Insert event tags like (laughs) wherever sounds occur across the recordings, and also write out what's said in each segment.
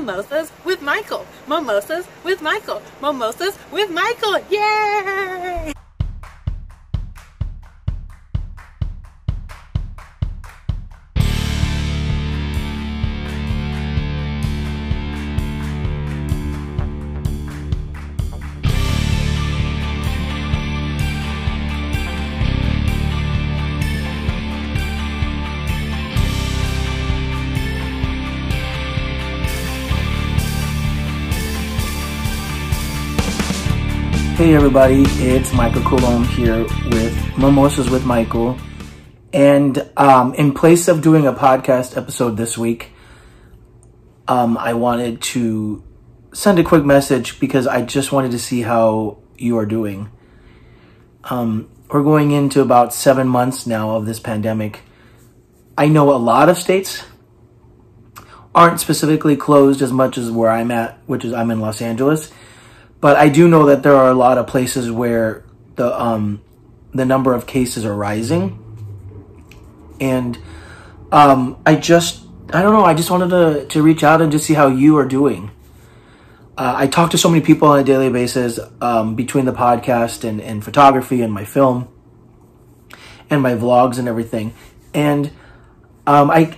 Mimosas with Michael. Mimosas with Michael. Mimosas with Michael. Yay! Hey everybody, it's Michael Coulombe here with Mimosas with Michael. And um, in place of doing a podcast episode this week, um, I wanted to send a quick message because I just wanted to see how you are doing. Um, we're going into about seven months now of this pandemic. I know a lot of states aren't specifically closed as much as where I'm at, which is I'm in Los Angeles but I do know that there are a lot of places where the um, the number of cases are rising, and um, I just I don't know. I just wanted to to reach out and just see how you are doing. Uh, I talk to so many people on a daily basis um, between the podcast and, and photography and my film and my vlogs and everything, and um, I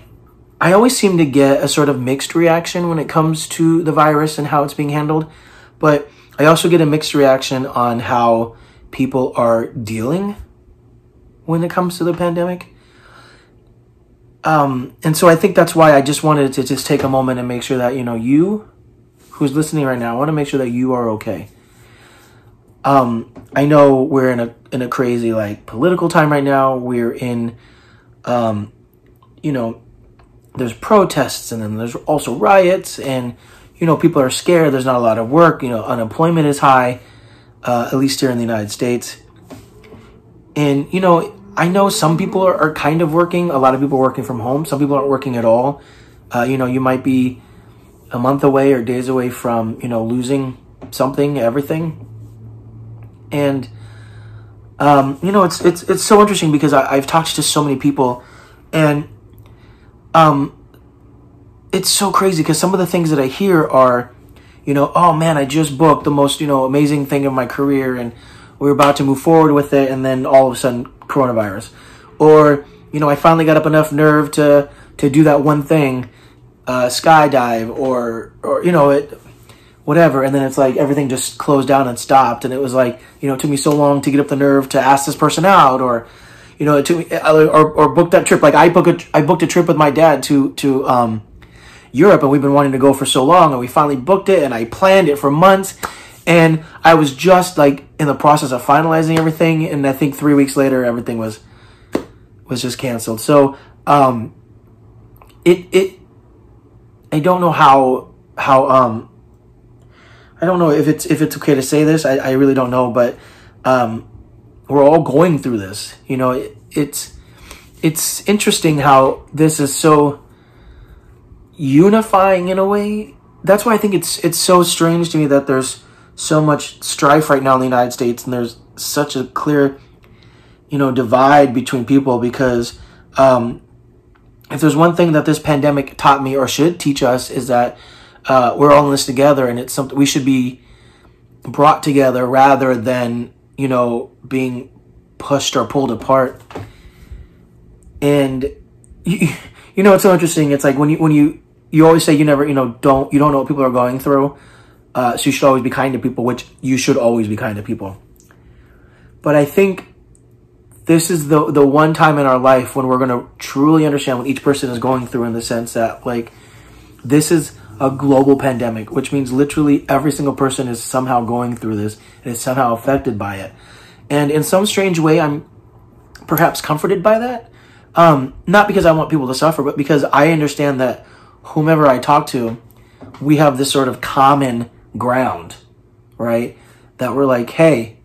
I always seem to get a sort of mixed reaction when it comes to the virus and how it's being handled, but I also get a mixed reaction on how people are dealing when it comes to the pandemic. Um, and so I think that's why I just wanted to just take a moment and make sure that, you know, you who's listening right now, I want to make sure that you are okay. Um, I know we're in a, in a crazy like political time right now. We're in, um, you know, there's protests and then there's also riots and you know, people are scared. There's not a lot of work. You know, unemployment is high, uh, at least here in the United States. And, you know, I know some people are, are, kind of working. A lot of people are working from home. Some people aren't working at all. Uh, you know, you might be a month away or days away from, you know, losing something, everything. And, um, you know, it's, it's, it's so interesting because I, I've talked to so many people and, um, it's so crazy because some of the things that I hear are, you know, oh man, I just booked the most, you know, amazing thing of my career and we are about to move forward with it and then all of a sudden coronavirus. Or, you know, I finally got up enough nerve to to do that one thing, uh, skydive or or you know, it whatever and then it's like everything just closed down and stopped and it was like, you know, it took me so long to get up the nerve to ask this person out or you know, it took me, or, or book that trip. Like I booked a, I booked a trip with my dad to, to, um, Europe and we've been wanting to go for so long and we finally booked it and I planned it for months and I was just like in the process of finalizing everything and I think 3 weeks later everything was was just canceled. So um it it I don't know how how um I don't know if it's if it's okay to say this. I, I really don't know, but um we're all going through this. You know, it, it's it's interesting how this is so unifying in a way. That's why I think it's it's so strange to me that there's so much strife right now in the United States and there's such a clear, you know, divide between people because um, if there's one thing that this pandemic taught me or should teach us is that uh, we're all in this together and it's something we should be brought together rather than you know being pushed or pulled apart and (laughs) you, you know it's so interesting it's like when you when you you always say you never, you know, don't, you don't know what people are going through. Uh, so you should always be kind to people, which you should always be kind to people. But I think this is the, the one time in our life when we're going to truly understand what each person is going through in the sense that like, this is a global pandemic, which means literally every single person is somehow going through this and is somehow affected by it. And in some strange way, I'm perhaps comforted by that. Um, not because I want people to suffer, but because I understand that whomever I talk to, we have this sort of common ground, right? That we're like, hey,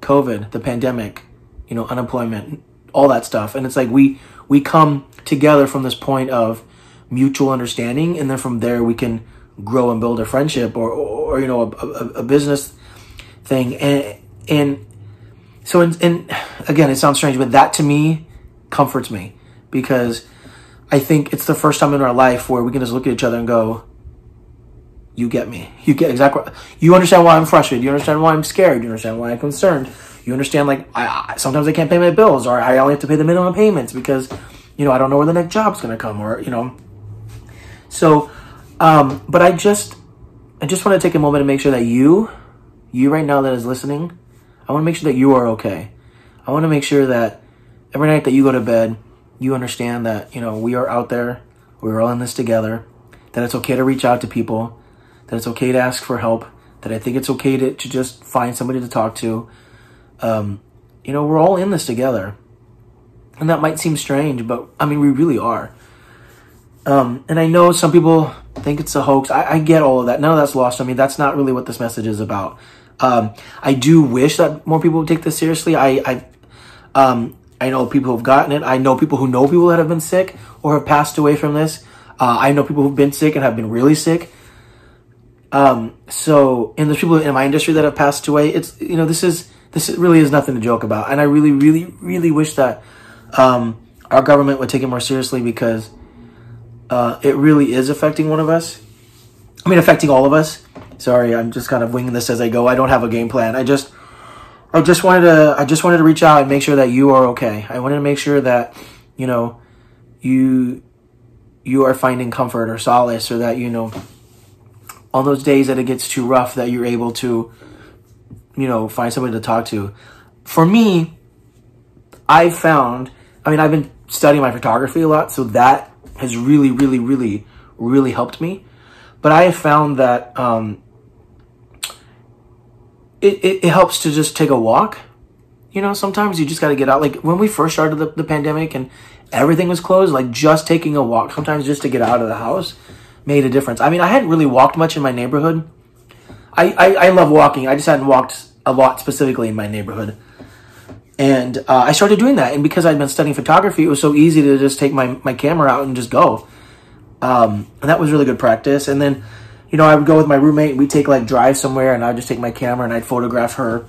COVID, the pandemic, you know, unemployment, all that stuff. And it's like we we come together from this point of mutual understanding, and then from there we can grow and build a friendship or, or, or you know, a, a, a, business thing. And and so, and, and again, it sounds strange, but that to me comforts me because I think it's the first time in our life where we can just look at each other and go, You get me. You get exactly. You understand why I'm frustrated. You understand why I'm scared. You understand why I'm concerned. You understand like I, I sometimes I can't pay my bills, or I only have to pay the minimum payments because you know I don't know where the next job's going to come, or you know. So, um, but I just I just want to take a moment to make sure that you, you right now that is listening, I want to make sure that you are okay. I want to make sure that every night that you go to bed, you understand that, you know, we are out there, we're all in this together, that it's okay to reach out to people, that it's okay to ask for help, that I think it's okay to, to just find somebody to talk to. Um, you know, we're all in this together. And that might seem strange, but I mean, we really are. Um, and I know some people think it's a hoax. I, I, get all of that. None of that's lost on me. That's not really what this message is about. Um, I do wish that more people would take this seriously. I, I, um, I know people who've gotten it. I know people who know people that have been sick or have passed away from this. Uh, I know people who've been sick and have been really sick. Um, so, and there's people in my industry that have passed away. It's, you know, this is, this really is nothing to joke about. And I really, really, really wish that, um, our government would take it more seriously because, uh, it really is affecting one of us. I mean, affecting all of us. Sorry, I'm just kind of winging this as I go. I don't have a game plan. I just, I just wanted to, I just wanted to reach out and make sure that you are okay. I wanted to make sure that, you know, you, you are finding comfort or solace, or that you know, on those days that it gets too rough, that you're able to, you know, find somebody to talk to. For me, I've found. I mean, I've been studying my photography a lot, so that has really, really, really, really helped me. But I have found that um, it, it, it, helps to just take a walk. You know, sometimes you just got to get out. Like when we first started the, the pandemic and everything was closed, like just taking a walk, sometimes just to get out of the house, made a difference. I mean, I hadn't really walked much in my neighborhood. I, I, I love walking. I just hadn't walked a lot specifically in my neighborhood. And uh, I started doing that. And because I'd been studying photography, it was so easy to just take my, my camera out and just go. Um, and that was really good practice. And then, you know, I would go with my roommate. And we'd take like drive somewhere and I'd just take my camera and I'd photograph her.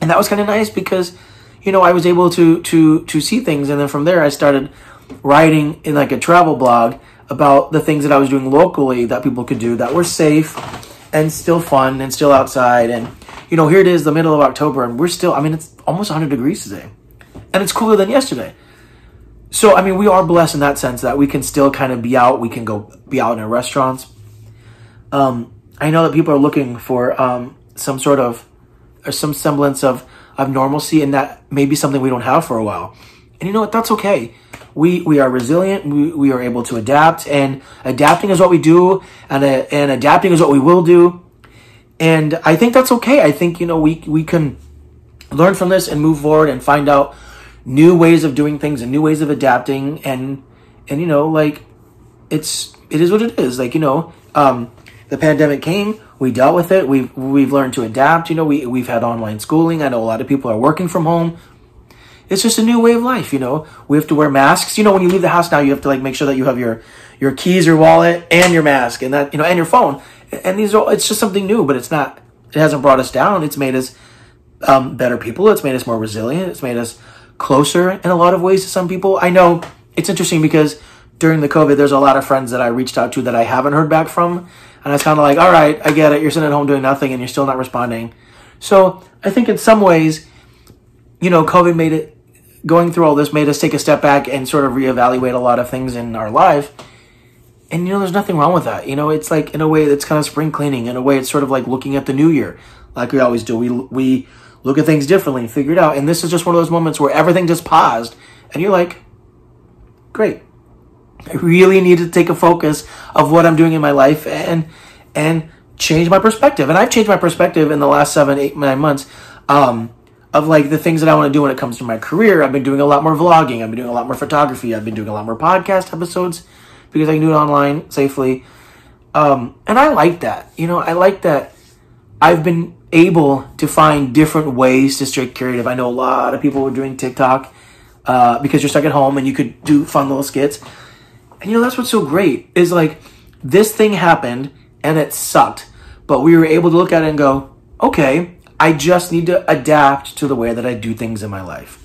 And that was kind of nice because, you know, I was able to, to, to see things. And then from there, I started writing in like a travel blog about the things that I was doing locally that people could do that were safe and still fun and still outside. And, you know, here it is, the middle of October, and we're still, I mean, it's almost 100 degrees today. And it's cooler than yesterday. So, I mean, we are blessed in that sense that we can still kind of be out. We can go be out in restaurants. Um, I know that people are looking for um, some sort of, or some semblance of, of normalcy, and that may be something we don't have for a while. And you know what? That's okay. We we are resilient. We, we are able to adapt, and adapting is what we do, and uh, and adapting is what we will do. And I think that's okay. I think you know we we can learn from this and move forward and find out new ways of doing things and new ways of adapting and and you know like it's it is what it is. Like you know, um, the pandemic came. We dealt with it. We've we've learned to adapt. You know, we we've had online schooling. I know a lot of people are working from home it's just a new way of life, you know. We have to wear masks. You know, when you leave the house now, you have to like make sure that you have your your keys, your wallet, and your mask, and that you know, and your phone. And these are it's just something new, but it's not. It hasn't brought us down. It's made us um, better people. It's made us more resilient. It's made us closer in a lot of ways to some people. I know it's interesting because during the COVID, there's a lot of friends that I reached out to that I haven't heard back from, and I was kind of like, all right, I get it. You're sitting at home doing nothing, and you're still not responding. So I think in some ways, you know, COVID made it going through all this made us take a step back and sort of reevaluate a lot of things in our life. And you know, there's nothing wrong with that. You know, it's like in a way it's kind of spring cleaning. In a way, it's sort of like looking at the new year, like we always do. We we look at things differently and figure it out. And this is just one of those moments where everything just paused, and you're like, great. I really need to take a focus of what I'm doing in my life and and change my perspective. And I've changed my perspective in the last seven, eight, nine months. Um, of like the things that I want to do when it comes to my career. I've been doing a lot more vlogging. I've been doing a lot more photography. I've been doing a lot more podcast episodes because I can do it online safely. Um, and I like that. You know, I like that I've been able to find different ways to stay creative. I know a lot of people were doing TikTok uh, because you're stuck at home and you could do fun little skits. And you know, that's what's so great is like this thing happened and it sucked, but we were able to look at it and go, okay, I just need to adapt to the way that I do things in my life.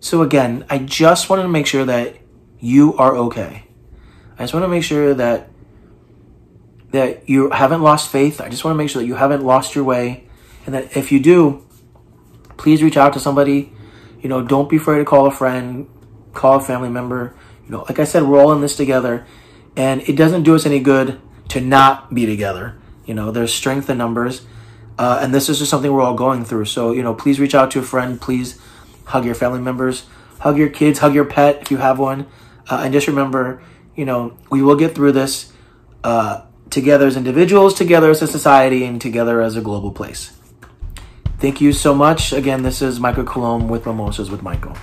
So again, I just wanted to make sure that you are okay. I just want to make sure that that you haven't lost faith. I just want to make sure that you haven't lost your way. And that if you do, please reach out to somebody. You know, don't be afraid to call a friend, call a family member. You know, like I said, we're all in this together. And it doesn't do us any good to not be together. You know, there's strength in numbers. Uh, and this is just something we're all going through. So, you know, please reach out to a friend. Please hug your family members, hug your kids, hug your pet if you have one. Uh, and just remember, you know, we will get through this uh, together as individuals, together as a society, and together as a global place. Thank you so much. Again, this is Michael Coulombe with Mimosas with Michael.